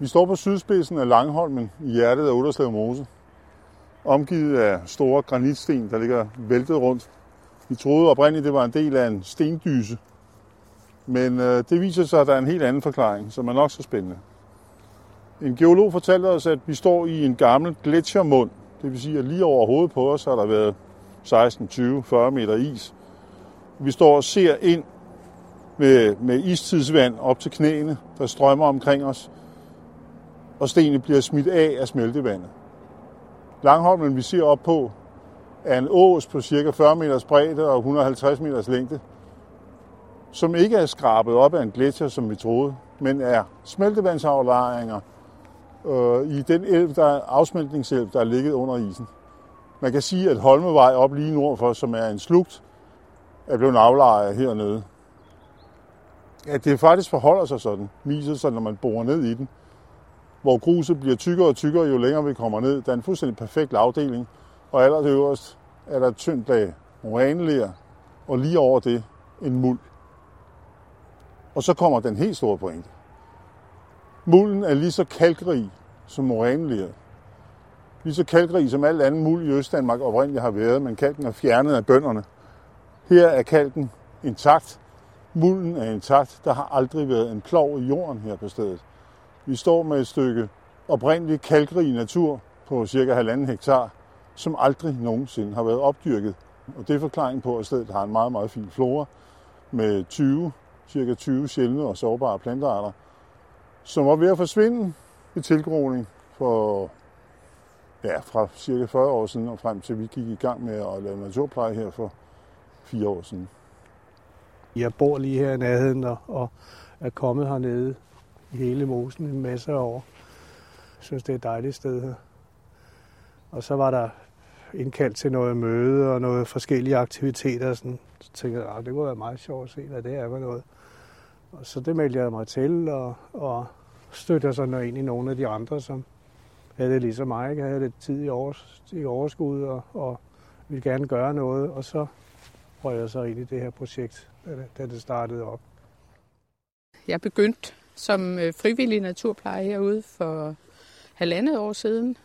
Vi står på sydspidsen af Langholmen i hjertet af Udderslev Mose. Omgivet af store granitsten, der ligger væltet rundt. Vi troede oprindeligt, det var en del af en stendyse. Men øh, det viser sig, at der er en helt anden forklaring, som er nok så spændende. En geolog fortalte os, at vi står i en gammel gletsjermund. Det vil sige, at lige over hovedet på os har der været 16, 20, 40 meter is. Vi står og ser ind med, med istidsvand op til knæene, der strømmer omkring os, og stenene bliver smidt af af smeltevandet. Langholmen, vi ser op på, er en ås på cirka 40 meters bredde og 150 meters længde, som ikke er skrabet op af en gletsjer, som vi troede, men er smeltevandsaflejringer øh, i den elv, der er afsmeltningselv, der er ligget under isen. Man kan sige, at Holmevej op lige nord for, som er en slugt, er blevet aflejret hernede. At det faktisk forholder sig sådan, viser sig, når man borer ned i den, hvor gruset bliver tykkere og tykkere, jo længere vi kommer ned. Der er en fuldstændig perfekt lavdeling, og allerøverst er der et tyndt lag moræneler, og lige over det en muld. Og så kommer den helt store pointe. Mulden er lige så kalkrig som morænelier. Lige så kalkrig som alt andet muld i Østdanmark oprindeligt har været, men kalken er fjernet af bønderne. Her er kalken intakt. Mulden er intakt. Der har aldrig været en plov i jorden her på stedet. Vi står med et stykke oprindelig kalkrig natur på cirka 1,5 hektar, som aldrig nogensinde har været opdyrket. Og det er forklaringen på, at stedet har en meget, meget fin flora med 20, cirka 20 sjældne og sårbare plantearter, som var ved at forsvinde ved tilgroning for ja, fra cirka 40 år siden og frem til vi gik i gang med at lave naturpleje her for fire år siden. Jeg bor lige her i nærheden og, og er kommet hernede i hele mosen en masse år. Jeg synes, det er et dejligt sted her. Og så var der indkaldt til noget møde og noget forskellige aktiviteter. Sådan. Så tænkte jeg, det kunne være meget sjovt at se, hvad det er for noget. Og så det meldte jeg mig til, og, og støtter så ind i nogle af de andre, som havde det ligesom mig. Jeg havde lidt tid i, overs, i overskud, og, og ville gerne gøre noget. Og så røg jeg så ind i det her projekt, da det, da det startede op. Jeg begyndte som øh, frivillig naturpleje herude for halvandet år siden.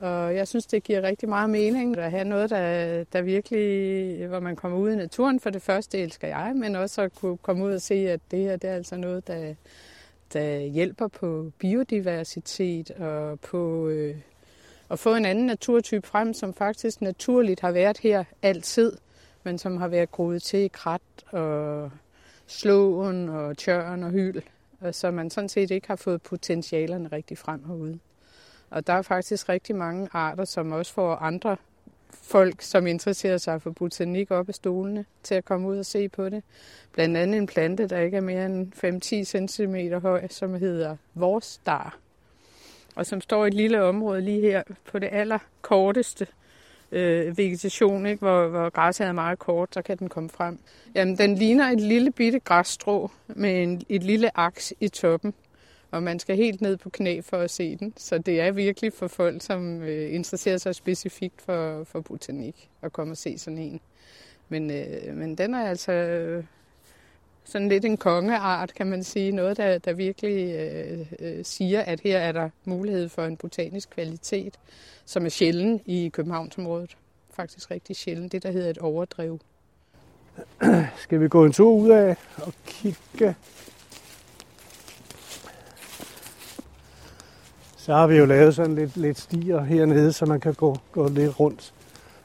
Og jeg synes, det giver rigtig meget mening at have noget, der, der virkelig, hvor man kommer ud i naturen. For det første elsker jeg, men også at kunne komme ud og se, at det her det er altså noget, der, der hjælper på biodiversitet og på øh, at få en anden naturtype frem, som faktisk naturligt har været her altid, men som har været groet til i krat og slåen og tjørn og Øh, så man sådan set ikke har fået potentialerne rigtig frem herude. Og der er faktisk rigtig mange arter, som også får andre folk, som interesserer sig for botanik op af stolene, til at komme ud og se på det. Blandt andet en plante, der ikke er mere end 5-10 cm høj, som hedder vorstar, og som står i et lille område lige her på det allerkorteste øh, vegetation, ikke? Hvor, hvor græsset er meget kort, så kan den komme frem. Jamen, den ligner et lille bitte græsstrå med en, et lille aks i toppen og man skal helt ned på knæ for at se den. Så det er virkelig for folk, som øh, interesserer sig specifikt for, for botanik, at komme og se sådan en. Men, øh, men den er altså øh, sådan lidt en kongeart, kan man sige. Noget, der, der virkelig øh, øh, siger, at her er der mulighed for en botanisk kvalitet, som er sjælden i Københavnsområdet. Faktisk rigtig sjælden. Det, der hedder et overdrev. Skal vi gå en tur ud af og kigge Så har vi jo lavet sådan lidt, lidt stier hernede, så man kan gå, gå lidt rundt.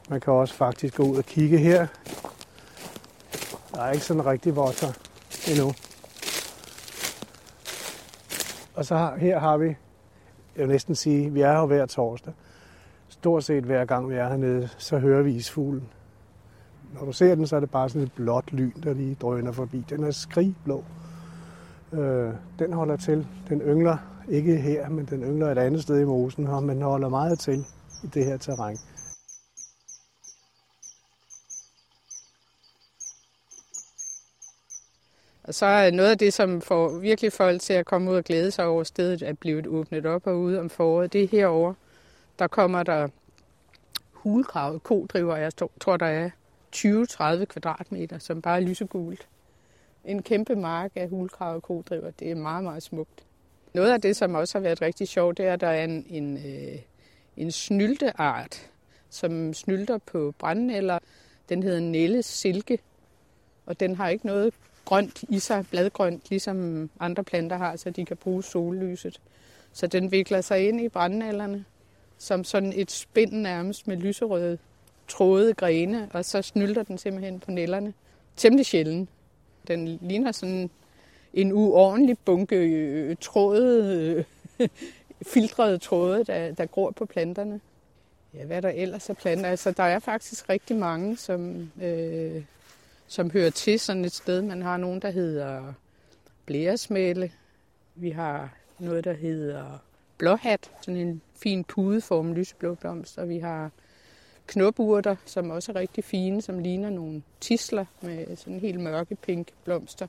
Man kan også faktisk gå ud og kigge her. Der er ikke sådan rigtig votter endnu. Og så har, her har vi, jeg vil næsten sige, vi er her hver torsdag. Stort set hver gang vi er hernede, så hører vi isfuglen. Når du ser den, så er det bare sådan et blåt lyn, der lige drøner forbi. Den er skrigblå. Øh, den holder til. Den yngler ikke her, men den yngler et andet sted i mosen, og man holder meget til i det her terræn. Og så er noget af det, som får virkelig folk til at komme ud og glæde sig over stedet, at blive åbnet op og ude om foråret, det er herover. Der kommer der hulkravet kodriver, jeg tror, der er 20-30 kvadratmeter, som bare er lysegult. En kæmpe mark af hulkravet kodriver, det er meget, meget smukt. Noget af det, som også har været rigtig sjovt, det er, at der er en, en, øh, en snylteart, som snylter på brændnælder. Den hedder Nelles silke, og den har ikke noget grønt i sig, bladgrønt, ligesom andre planter har, så de kan bruge sollyset. Så den vikler sig ind i brændnælderne, som sådan et spind nærmest med lyserøde tråde grene, og så snylter den simpelthen på nellerne. Temmelig sjældent. Den ligner sådan en uordentlig bunke trådede, tråde, øh, filtrede tråde, der, der gror på planterne. Ja, hvad der ellers er planter? Altså, der er faktisk rigtig mange, som, øh, som hører til sådan et sted. Man har nogen, der hedder blæresmæle. Vi har noget, der hedder blåhat, sådan en fin pudeform lyseblå blomst, og vi har knoburter, som også er rigtig fine, som ligner nogle tisler med sådan helt mørke pink blomster.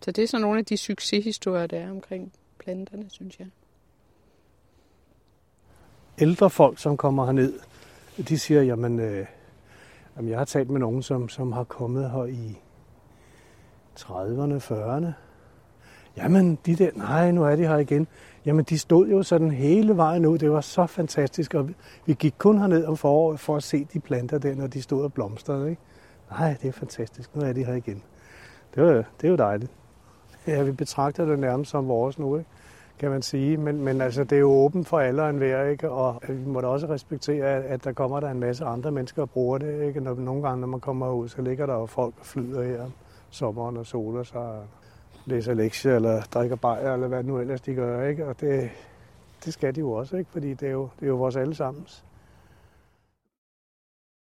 Så det er sådan nogle af de succeshistorier, der er omkring planterne, synes jeg. Ældre folk, som kommer herned, de siger, jamen, øh, jamen jeg har talt med nogen, som, som har kommet her i 30'erne, 40'erne. Jamen, de der, nej, nu er de her igen. Jamen, de stod jo sådan hele vejen ud. Det var så fantastisk, og vi gik kun herned om foråret for at se de planter der, når de stod og blomstrede. Ikke? Nej, det er fantastisk. Nu er de her igen. Det, var, det er jo dejligt. Ja, vi betragter det nærmest som vores nu, ikke? Kan man sige. Men, men altså, det er jo åbent for alle og enhver, ikke? og øh, vi må da også respektere, at, der kommer der en masse andre mennesker og bruger det. Ikke? Når, nogle gange, når man kommer ud, så ligger der jo folk og flyder her om sommeren og soler sig, læser lektier eller drikker bajer, eller hvad nu ellers de gør. Ikke? Og det, det skal de jo også, ikke? fordi det er jo, det er jo vores allesammens.